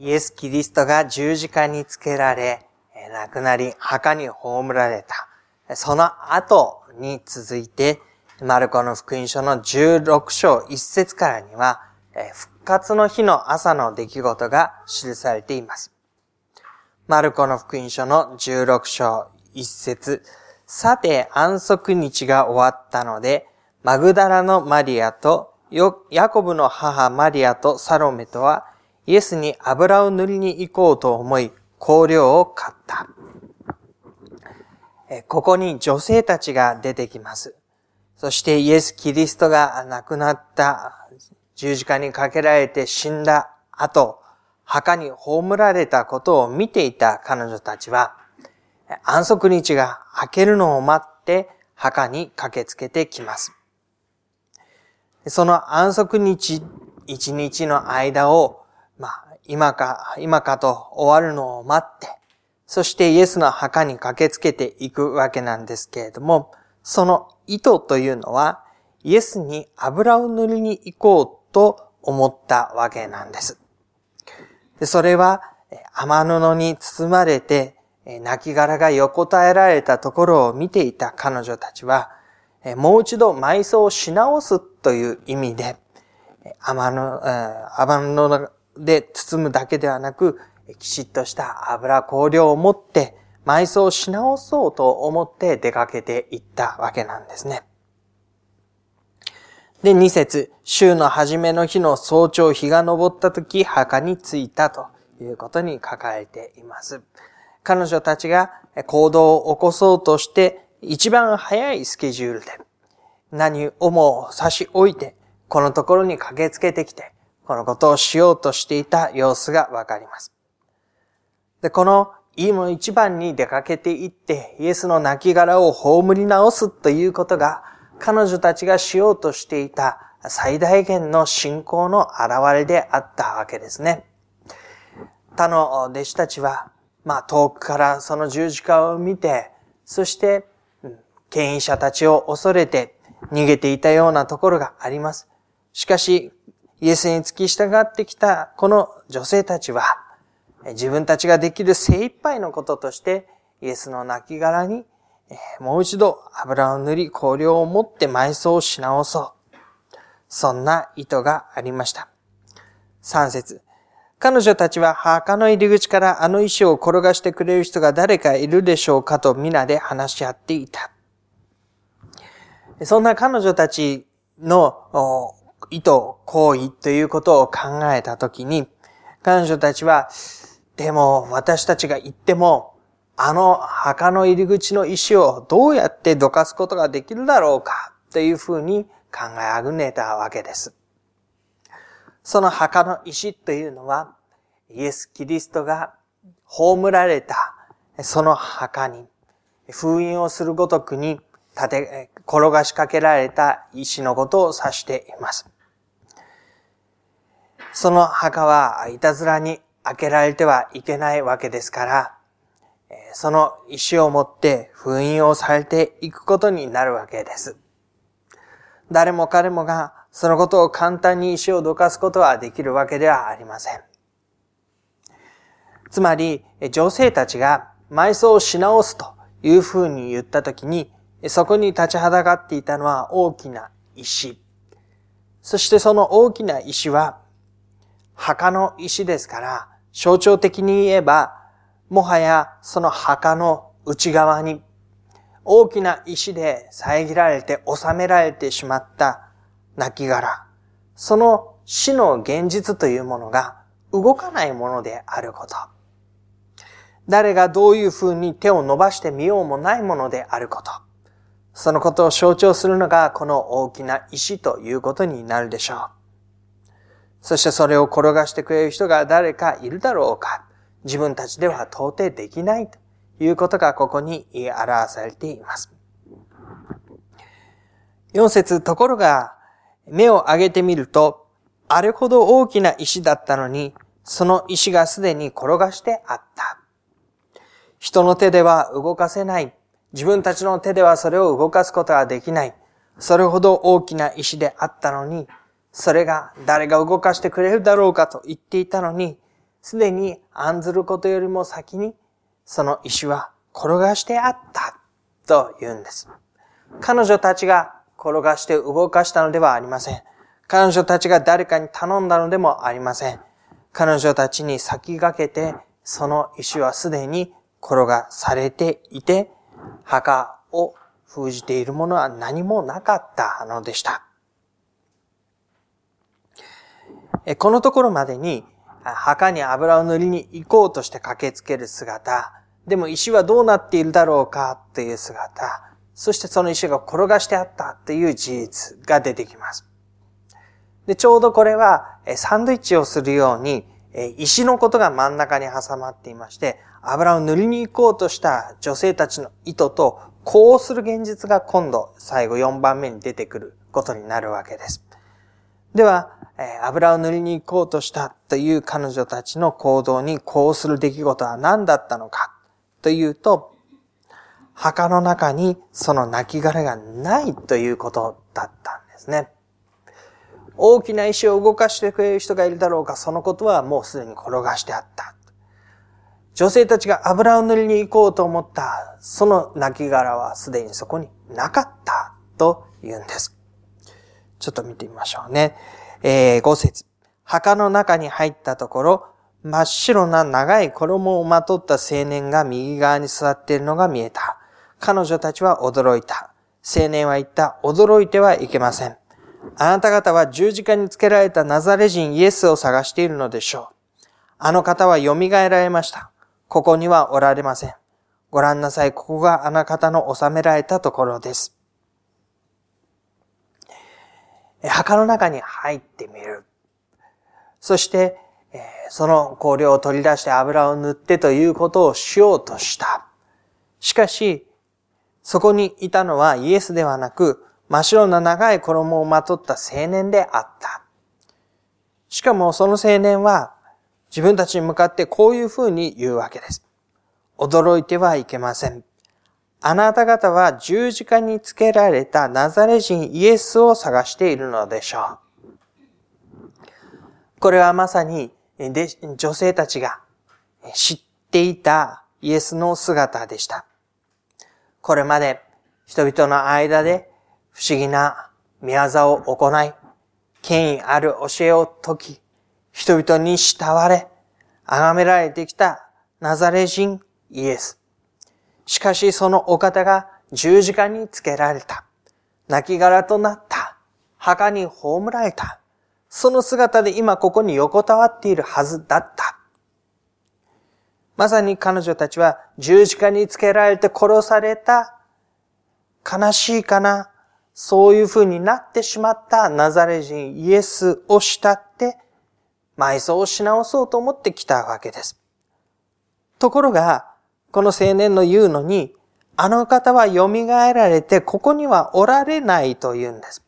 イエス・キリストが十字架につけられ、亡くなり、墓に葬られた。その後に続いて、マルコの福音書の16章1節からには、復活の日の朝の出来事が記されています。マルコの福音書の16章1節さて安息日が終わったので、マグダラのマリアとヤコブの母マリアとサロメとはイエスに油を塗りに行こうと思い、香料を買った。ここに女性たちが出てきます。そしてイエス・キリストが亡くなった十字架にかけられて死んだ後、墓に葬られたことを見ていた彼女たちは、安息日が明けるのを待って墓に駆けつけてきます。その安息日一日の間を、今か、今かと終わるのを待って、そしてイエスの墓に駆けつけていくわけなんですけれども、その意図というのは、イエスに油を塗りに行こうと思ったわけなんです。でそれは、雨布に包まれて、亡骸が横たえられたところを見ていた彼女たちは、もう一度埋葬し直すという意味で、雨布で包むだけではなく、きちっとした油香料を持って、埋葬し直そうと思って出かけていったわけなんですね。で、二節、週の初めの日の早朝日が昇った時、墓に着いたということに書かれています。彼女たちが行動を起こそうとして、一番早いスケジュールで、何をも差し置いて、このところに駆けつけてきて、このことをしようとしていた様子がわかります。で、このいいもの一番に出かけていって、イエスの亡骸を葬り直すということが、彼女たちがしようとしていた最大限の信仰の現れであったわけですね。他の弟子たちは、まあ遠くからその十字架を見て、そして、権威者たちを恐れて逃げていたようなところがあります。しかし、イエスに付き従ってきたこの女性たちは、自分たちができる精一杯のこととして、イエスの亡骸にもう一度油を塗り香料を持って埋葬し直そう。そんな意図がありました。三節。彼女たちは墓の入り口からあの石を転がしてくれる人が誰かいるでしょうかと皆で話し合っていた。そんな彼女たちの意図、行為ということを考えたときに、彼女たちは、でも私たちが行っても、あの墓の入り口の石をどうやってどかすことができるだろうか、というふうに考えあぐねたわけです。その墓の石というのは、イエス・キリストが葬られたその墓に封印をするごとくに立て、転がしかけられた石のことを指しています。その墓はいたずらに開けられてはいけないわけですから、その石を持って封印をされていくことになるわけです。誰も彼もがそのことを簡単に石をどかすことはできるわけではありません。つまり、女性たちが埋葬をし直すというふうに言ったときに、そこに立ちはだかっていたのは大きな石。そしてその大きな石は、墓の石ですから、象徴的に言えば、もはやその墓の内側に大きな石で遮られて収められてしまった亡骸。その死の現実というものが動かないものであること。誰がどういうふうに手を伸ばしてみようもないものであること。そのことを象徴するのがこの大きな石ということになるでしょう。そしてそれを転がしてくれる人が誰かいるだろうか。自分たちでは到底できないということがここに表されています。四節、ところが、目を上げてみると、あれほど大きな石だったのに、その石がすでに転がしてあった。人の手では動かせない。自分たちの手ではそれを動かすことはできない。それほど大きな石であったのに、それが誰が動かしてくれるだろうかと言っていたのに、すでに案ずることよりも先に、その石は転がしてあったと言うんです。彼女たちが転がして動かしたのではありません。彼女たちが誰かに頼んだのでもありません。彼女たちに先駆けて、その石はすでに転がされていて、墓を封じているものは何もなかったのでした。このところまでに、墓に油を塗りに行こうとして駆けつける姿、でも石はどうなっているだろうかという姿、そしてその石が転がしてあったという事実が出てきます。で、ちょうどこれは、サンドイッチをするように、石のことが真ん中に挟まっていまして、油を塗りに行こうとした女性たちの意図と、こうする現実が今度、最後4番目に出てくることになるわけです。では、油を塗りに行こうとしたという彼女たちの行動にこうする出来事は何だったのか？というと、墓の中にその亡骸がないということだったんですね。大きな石を動かしてくれる人がいるだろうか、そのことはもうすでに転がしてあった。女性たちが油を塗りに行こうと思った、その亡骸はすでにそこになかったと言うんです。ちょっと見てみましょうね。えー、5節墓の中に入ったところ、真っ白な長い衣をまとった青年が右側に座っているのが見えた。彼女たちは驚いた。青年は言った。驚いてはいけません。あなた方は十字架につけられたナザレ人イエスを探しているのでしょう。あの方は蘇られました。ここにはおられません。ご覧なさい。ここがあの方の収められたところです。墓の中に入ってみる。そして、その香料を取り出して油を塗ってということをしようとした。しかし、そこにいたのはイエスではなく、真っ白な長い衣をまとった青年であった。しかもその青年は自分たちに向かってこういうふうに言うわけです。驚いてはいけません。あなた方は十字架につけられたナザレ人イエスを探しているのでしょう。これはまさに女性たちが知っていたイエスの姿でした。これまで人々の間で不思議な宮業を行い、権威ある教えを説き、人々に慕われ、崇められてきたナザレ人イエス。しかしそのお方が十字架につけられた。亡骸となった。墓に葬られた。その姿で今ここに横たわっているはずだった。まさに彼女たちは十字架につけられて殺された悲しいかなそういう風になってしまったナザレ人イエスを慕って埋葬をし直そうと思ってきたわけです。ところが、この青年の言うのに、あの方は蘇られて、ここにはおられないと言うんです。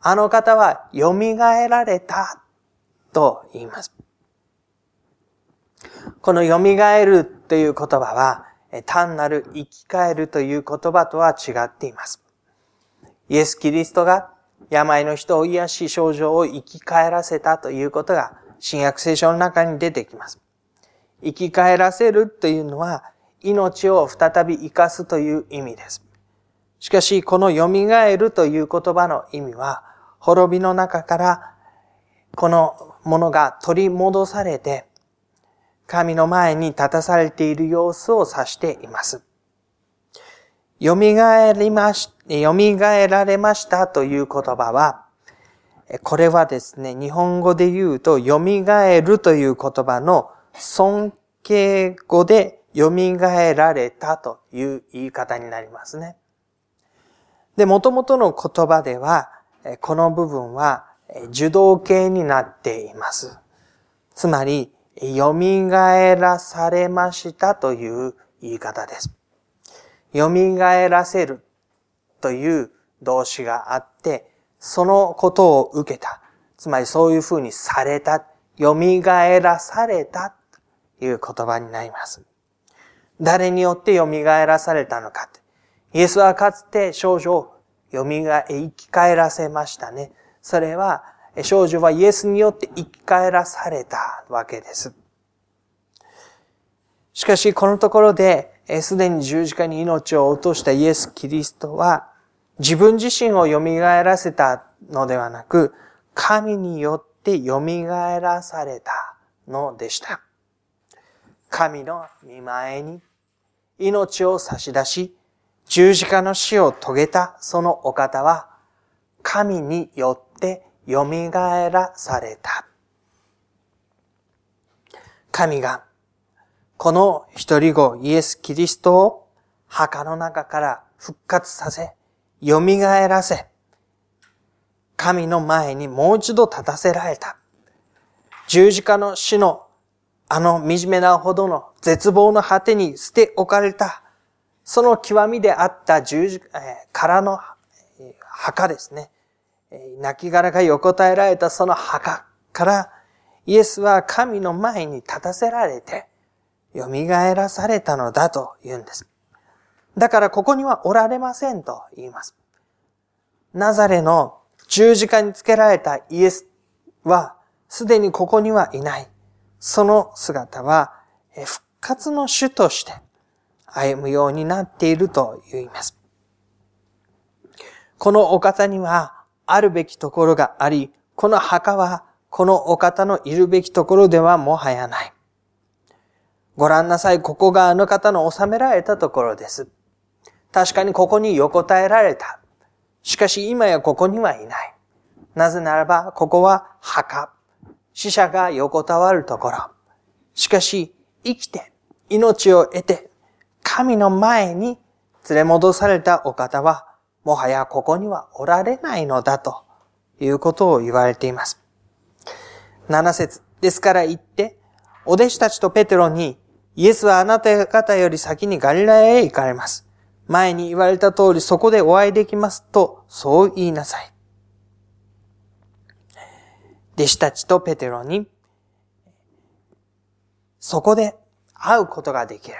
あの方は蘇られたと言います。この蘇るという言葉は、単なる生き返るという言葉とは違っています。イエス・キリストが病の人を癒し症状を生き返らせたということが新約聖書の中に出てきます。生き返らせるというのは命を再び生かすという意味です。しかし、この蘇るという言葉の意味は、滅びの中からこのものが取り戻されて、神の前に立たされている様子を指しています。蘇りまし、蘇られましたという言葉は、これはですね、日本語で言うと、蘇るという言葉の尊敬語で蘇られたという言い方になりますね。で、元々の言葉では、この部分は受動形になっています。つまり、蘇らされましたという言い方です。蘇らせるという動詞があって、そのことを受けた。つまりそういうふうにされた。蘇らされたという言葉になります。誰によって蘇らされたのか。イエスはかつて少女を蘇生き返らせましたね。それは少女はイエスによって生き返らされたわけです。しかし、このところで、すでに十字架に命を落としたイエス・キリストは、自分自身を蘇らせたのではなく、神によって蘇らされたのでした。神の見前に命を差し出し、十字架の死を遂げたそのお方は、神によって蘇らされた。神が、この一人子イエス・キリストを墓の中から復活させ、蘇らせ、神の前にもう一度立たせられた。十字架の死のあの惨めなほどの絶望の果てに捨て置かれた、その極みであった十字、えー、殻の墓ですね。亡骸が横たえられたその墓から、イエスは神の前に立たせられて、蘇らされたのだと言うんです。だからここにはおられませんと言います。ナザレの十字架につけられたイエスは、すでにここにはいない。その姿は、復活の主として歩むようになっていると言います。このお方には、あるべきところがあり、この墓は、このお方のいるべきところではもはやない。ご覧なさい、ここがあの方の収められたところです。確かにここに横たえられた。しかし今やここにはいない。なぜならば、ここは墓。死者が横たわるところ。しかし、生きて、命を得て、神の前に連れ戻されたお方は、もはやここにはおられないのだということを言われています。七節ですから言って、お弟子たちとペテロに、イエスはあなた方より先にガリラへ行かれます。前に言われた通りそこでお会いできますと、そう言いなさい。弟子たちとペテロに、そこで会うことができる。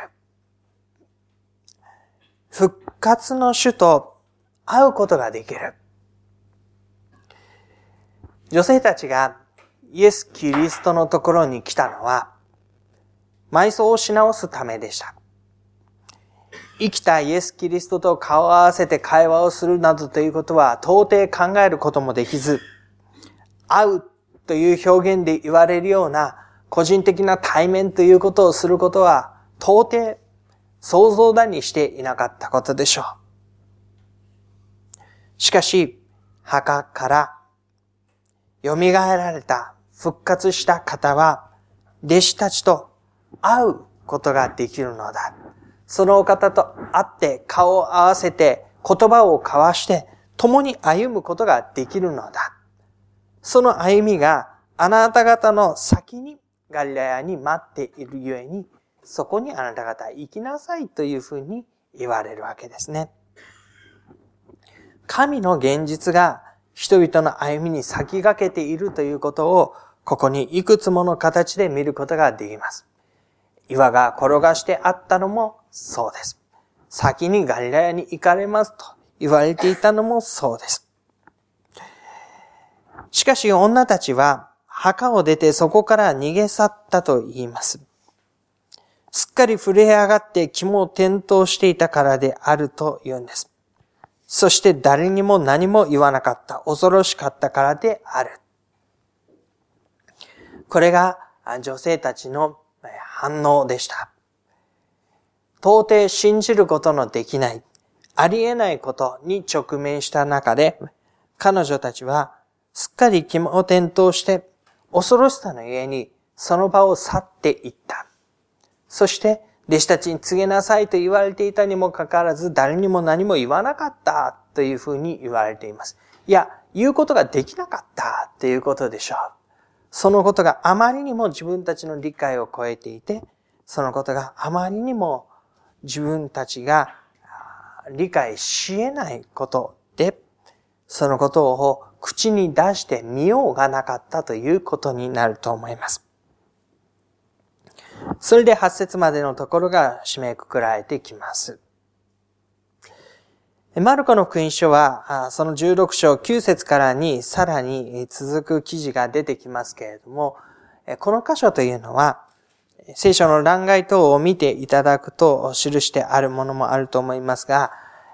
復活の主と会うことができる。女性たちがイエス・キリストのところに来たのは、埋葬をし直すためでした。生きたイエス・キリストと顔を合わせて会話をするなどということは到底考えることもできず、会うという表現で言われるような個人的な対面ということをすることは到底想像だにしていなかったことでしょう。しかし、墓から蘇られた復活した方は弟子たちと会うことができるのだ。そのお方と会って顔を合わせて言葉を交わして共に歩むことができるのだ。その歩みがあなた方の先にガリラヤに待っているゆえに、そこにあなた方行きなさいというふうに言われるわけですね。神の現実が人々の歩みに先駆けているということを、ここにいくつもの形で見ることができます。岩が転がしてあったのもそうです。先にガリラヤに行かれますと言われていたのもそうです。しかし女たちは墓を出てそこから逃げ去ったと言います。すっかり震え上がって気も転倒していたからであると言うんです。そして誰にも何も言わなかった、恐ろしかったからである。これが女性たちの反応でした。到底信じることのできない、ありえないことに直面した中で、彼女たちはすっかり気も転倒して、恐ろしさのゆにその場を去っていった。そして、弟子たちに告げなさいと言われていたにもかかわらず、誰にも何も言わなかったというふうに言われています。いや、言うことができなかったということでしょう。そのことがあまりにも自分たちの理解を超えていて、そのことがあまりにも自分たちが理解し得ないことで、そのことを口に出してみようがなかったということになると思います。それで8節までのところが締めくくられてきます。マルコの福音書は、その16章9節からにさらに続く記事が出てきますけれども、この箇所というのは、聖書の欄外等を見ていただくと記してあるものもあると思いますが、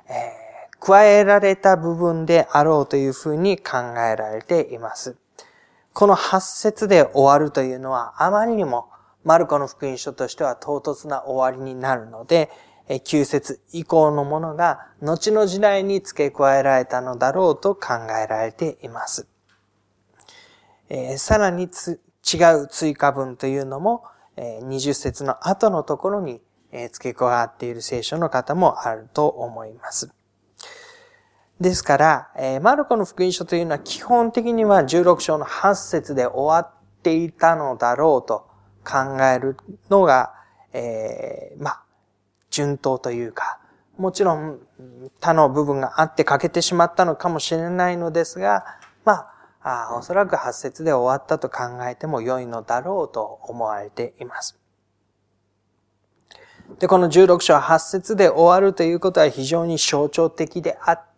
え、加えられた部分であろうというふうに考えられています。この8節で終わるというのはあまりにもマルコの福音書としては唐突な終わりになるので、9節以降のものが後の時代に付け加えられたのだろうと考えられています。えー、さらに違う追加文というのも、えー、20節の後のところに、えー、付け加わっている聖書の方もあると思います。ですから、えー、マルコの福音書というのは基本的には16章の8節で終わっていたのだろうと考えるのが、えー、まあ、順当というか、もちろん他の部分があって欠けてしまったのかもしれないのですが、まあ、あおそらく発節で終わったと考えても良いのだろうと思われています。で、この16章8節で終わるということは非常に象徴的であって、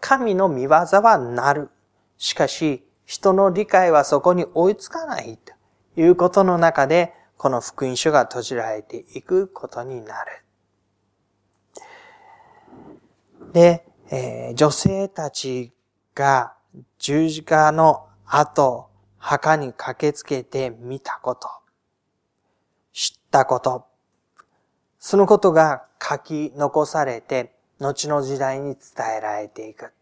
神の見業はなる。しかし、人の理解はそこに追いつかないということの中で、この福音書が閉じられていくことになる。で、えー、女性たちが十字架の後、墓に駆けつけて見たこと、知ったこと、そのことが書き残されて、後の時代に伝えられていく。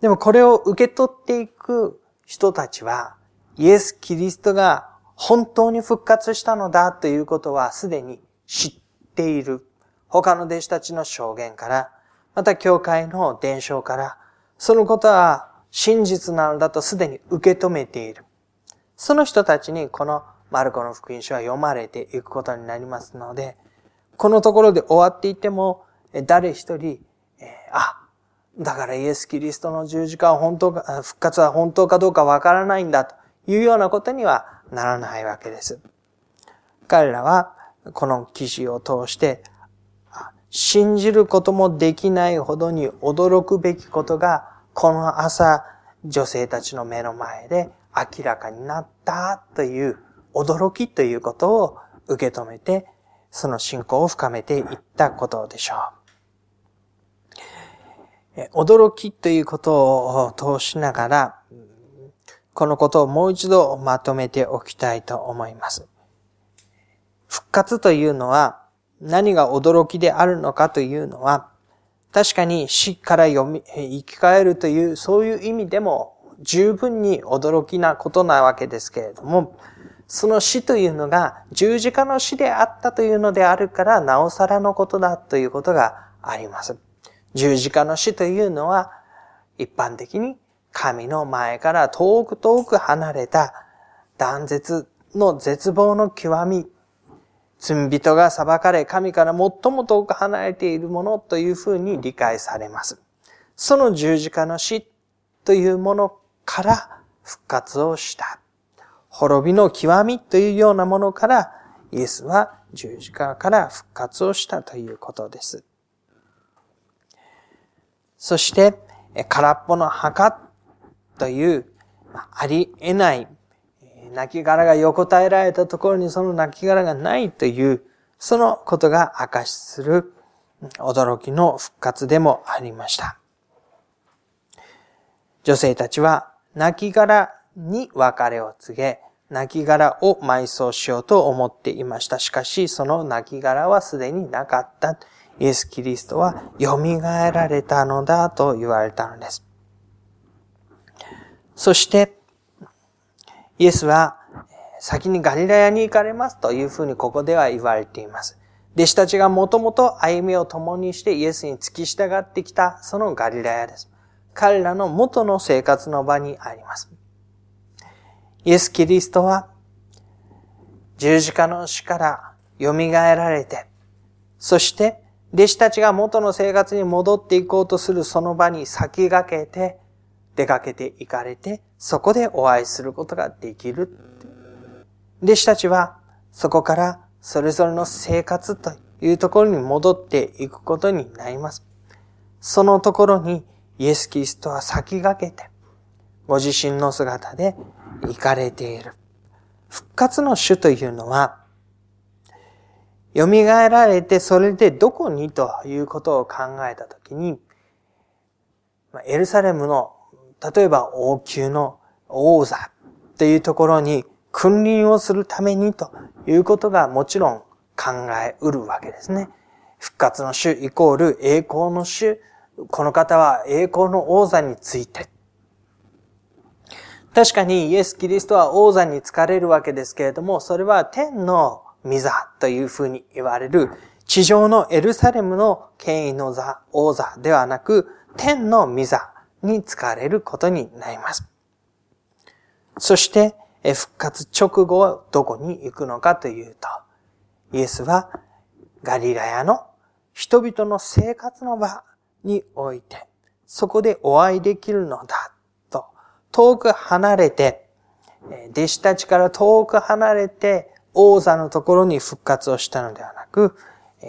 でもこれを受け取っていく人たちは、イエス・キリストが本当に復活したのだということはすでに知っている。他の弟子たちの証言から、また教会の伝承から、そのことは真実なのだとすでに受け止めている。その人たちにこのマルコの福音書は読まれていくことになりますので、このところで終わっていても、誰一人、あ、だからイエス・キリストの十字架は本当か、復活は本当かどうかわからないんだというようなことにはならないわけです。彼らはこの記事を通して信じることもできないほどに驚くべきことが、この朝、女性たちの目の前で明らかになったという驚きということを受け止めて、その信仰を深めていったことでしょう。驚きということを通しながら、このことをもう一度まとめておきたいと思います。復活というのは、何が驚きであるのかというのは、確かに死から読み、生き返るという、そういう意味でも十分に驚きなことなわけですけれども、その死というのが十字架の死であったというのであるから、なおさらのことだということがあります。十字架の死というのは、一般的に神の前から遠く遠く離れた断絶の絶望の極み罪人が裁かれ、神から最も遠く離れているものというふうに理解されます。その十字架の死というものから復活をした。滅びの極みというようなものからイエスは十字架から復活をしたということです。そして、空っぽの墓というありえない亡骸が横たえられたところにその亡骸がないという、そのことが証しする驚きの復活でもありました。女性たちは亡骸に別れを告げ、亡骸を埋葬しようと思っていました。しかし、その亡骸はすでになかった。イエス・キリストは蘇られたのだと言われたのです。そして、イエスは先にガリラヤに行かれますというふうにここでは言われています。弟子たちがもともと歩みを共にしてイエスに付き従ってきたそのガリラヤです。彼らの元の生活の場にあります。イエス・キリストは十字架の死から蘇られて、そして弟子たちが元の生活に戻っていこうとするその場に先駆けて出かけて行かれて、そこでお会いすることができる。弟子たちはそこからそれぞれの生活というところに戻っていくことになります。そのところにイエス・キリストは先駆けて、ご自身の姿で行かれている。復活の主というのは、蘇られてそれでどこにということを考えたときに、エルサレムの、例えば王宮の王座というところに君臨をするためにということがもちろん考えうるわけですね。復活の主イコール栄光の主。この方は栄光の王座について。確かにイエス・キリストは王座に疲れるわけですけれども、それは天の御座というふうに言われる地上のエルサレムの権威の座、王座ではなく、天の御座に疲れることになります。そして、復活直後どこに行くのかというと、イエスはガリラヤの人々の生活の場において、そこでお会いできるのだと、遠く離れて、弟子たちから遠く離れて王座のところに復活をしたのではなく、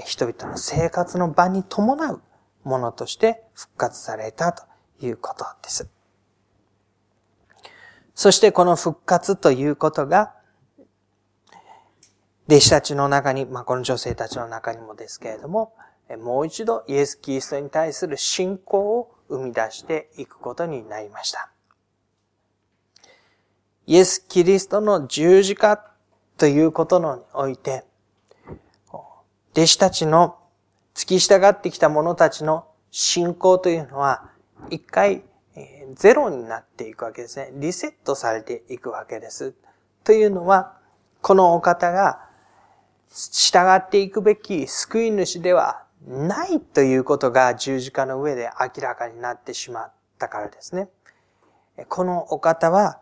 人々の生活の場に伴うものとして復活されたということです。そしてこの復活ということが、弟子たちの中に、まあ、この女性たちの中にもですけれども、もう一度イエス・キリストに対する信仰を生み出していくことになりました。イエス・キリストの十字架ということにおいて、弟子たちの付き従ってきた者たちの信仰というのは、一回ゼロになっていくわけですね。リセットされていくわけです。というのは、このお方が従っていくべき救い主ではないということが十字架の上で明らかになってしまったからですね。このお方は、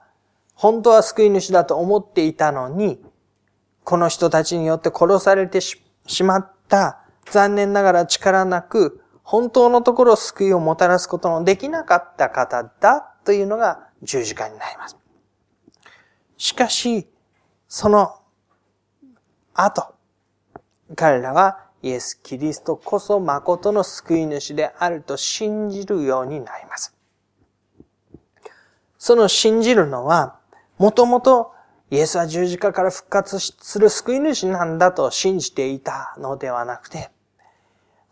本当は救い主だと思っていたのに、この人たちによって殺されてしまった残念ながら力なく、本当のところ救いをもたらすことのできなかった方だというのが十字架になります。しかし、その後、彼らはイエス・キリストこそ誠の救い主であると信じるようになります。その信じるのは、もともとイエスは十字架から復活する救い主なんだと信じていたのではなくて、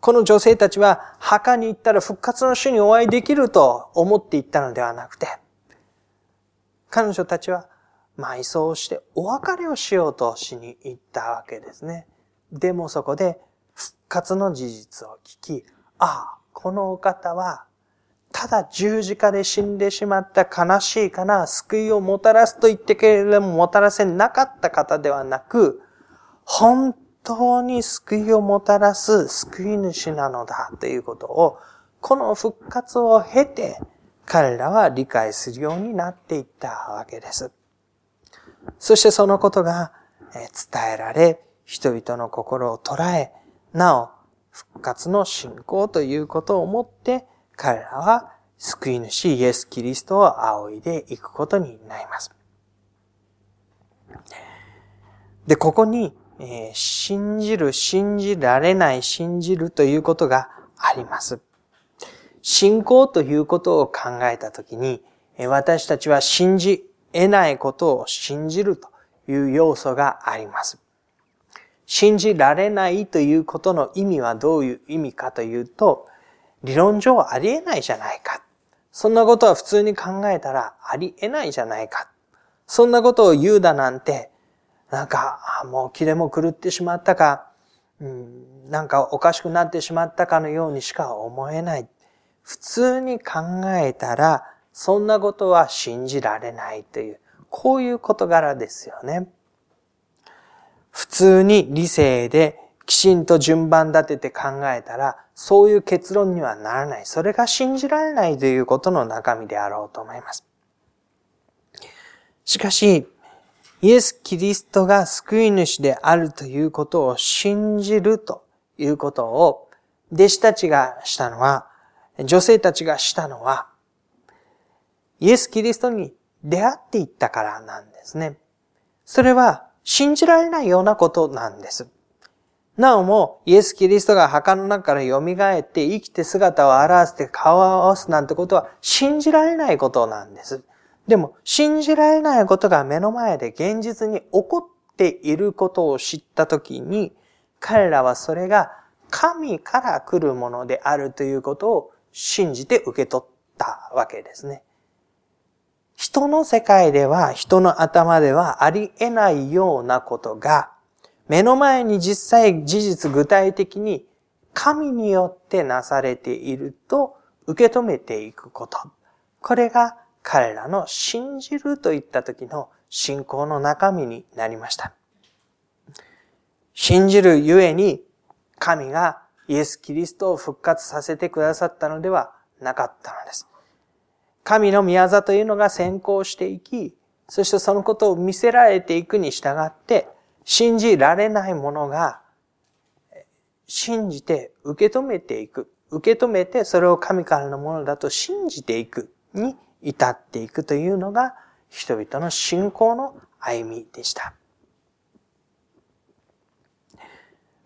この女性たちは墓に行ったら復活の主にお会いできると思っていったのではなくて、彼女たちは埋葬してお別れをしようとしに行ったわけですね。でもそこで復活の事実を聞き、ああ、このお方はただ十字架で死んでしまった悲しいかな、救いをもたらすと言ってけれどももたらせなかった方ではなく、本当に救いをもたらす救い主なのだということを、この復活を経て、彼らは理解するようになっていったわけです。そしてそのことが伝えられ、人々の心を捉え、なお、復活の信仰ということをもって、彼らは救い主イエス・キリストを仰いでいくことになります。で、ここに、えー、信じる、信じられない、信じるということがあります。信仰ということを考えたときに、私たちは信じ得ないことを信じるという要素があります。信じられないということの意味はどういう意味かというと、理論上ありえないじゃないか。そんなことは普通に考えたらありえないじゃないか。そんなことを言うだなんて、なんか、もう気でも狂ってしまったか、うん、なんかおかしくなってしまったかのようにしか思えない。普通に考えたら、そんなことは信じられないという、こういう事柄ですよね。普通に理性できちんと順番立てて考えたら、そういう結論にはならない。それが信じられないということの中身であろうと思います。しかし、イエス・キリストが救い主であるということを信じるということを、弟子たちがしたのは、女性たちがしたのは、イエス・キリストに出会っていったからなんですね。それは信じられないようなことなんです。なおも、イエス・キリストが墓の中から蘇って生きて姿を表して顔を合わすなんてことは信じられないことなんです。でも、信じられないことが目の前で現実に起こっていることを知ったときに、彼らはそれが神から来るものであるということを信じて受け取ったわけですね。人の世界では、人の頭ではあり得ないようなことが、目の前に実際事実具体的に神によってなされていると受け止めていくこと。これが彼らの信じるといった時の信仰の中身になりました。信じるゆえに神がイエス・キリストを復活させてくださったのではなかったのです。神の宮座というのが先行していき、そしてそのことを見せられていくに従って、信じられないものが、信じて受け止めていく。受け止めてそれを神からのものだと信じていくに至っていくというのが人々の信仰の歩みでした。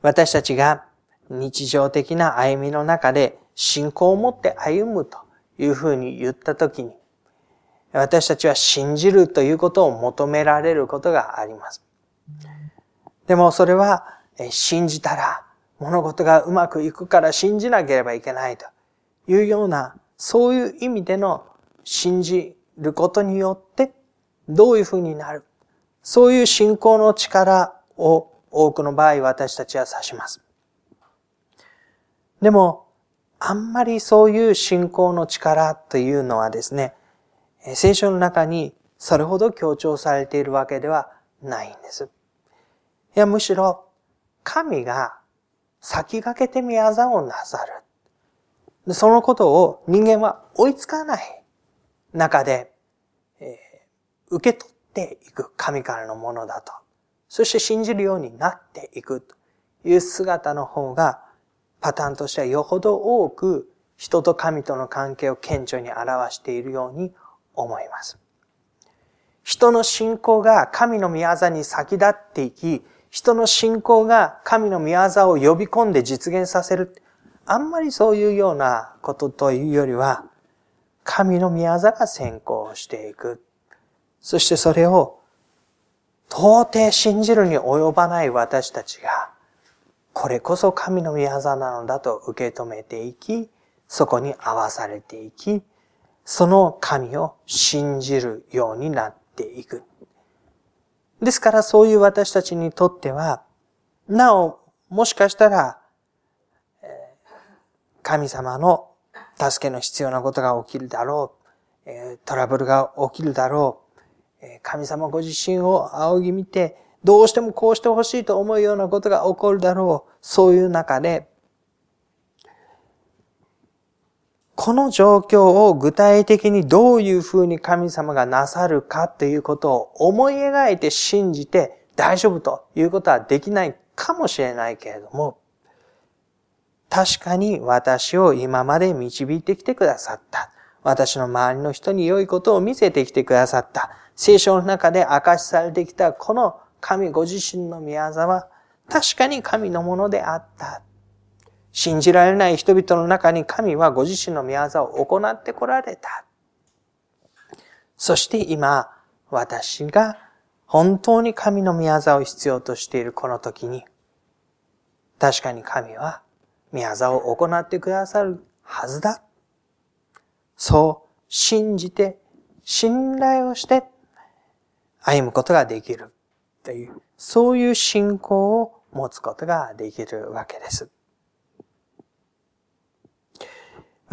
私たちが日常的な歩みの中で信仰を持って歩むというふうに言ったときに、私たちは信じるということを求められることがあります。でもそれは信じたら物事がうまくいくから信じなければいけないというような、そういう意味での信じることによってどういうふうになる。そういう信仰の力を多くの場合私たちは指します。でも、あんまりそういう信仰の力というのはですね、聖書の中にそれほど強調されているわけではないんです。いや、むしろ、神が先駆けて宮沢をなさる。そのことを人間は追いつかない中で、えー、受け取っていく神からのものだと。そして信じるようになっていくという姿の方がパターンとしてはよほど多く人と神との関係を顕著に表しているように思います。人の信仰が神の御業に先立っていき、人の信仰が神の御業を呼び込んで実現させる。あんまりそういうようなことというよりは、神の御業が先行していく。そしてそれを到底信じるに及ばない私たちが、これこそ神の御業なのだと受け止めていき、そこに合わされていき、その神を信じるようになっていく。ですからそういう私たちにとっては、なお、もしかしたら、神様の助けの必要なことが起きるだろう。トラブルが起きるだろう。神様ご自身を仰ぎ見て、どうしてもこうしてほしいと思うようなことが起こるだろう。そういう中で、この状況を具体的にどういうふうに神様がなさるかということを思い描いて信じて大丈夫ということはできないかもしれないけれども、確かに私を今まで導いてきてくださった。私の周りの人に良いことを見せてきてくださった。聖書の中で明かしされてきたこの神ご自身の宮業は確かに神のものであった。信じられない人々の中に神はご自身の宮業を行ってこられた。そして今、私が本当に神の宮業を必要としているこの時に、確かに神は宮業を行ってくださるはずだ。そう信じて、信頼をして歩むことができる。という、そういう信仰を持つことができるわけです。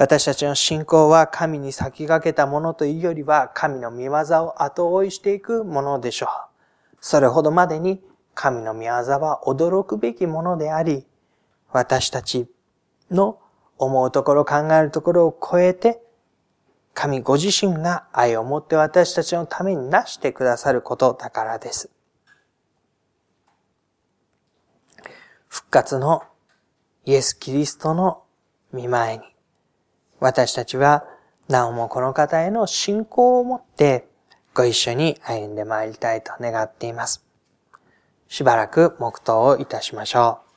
私たちの信仰は神に先駆けたものというよりは神の見業を後追いしていくものでしょう。それほどまでに神の見業は驚くべきものであり、私たちの思うところ考えるところを超えて、神ご自身が愛を持って私たちのためになしてくださることだからです。復活のイエス・キリストの見前に、私たちはなおもこの方への信仰を持ってご一緒に歩んでまいりたいと願っています。しばらく黙祷をいたしましょう。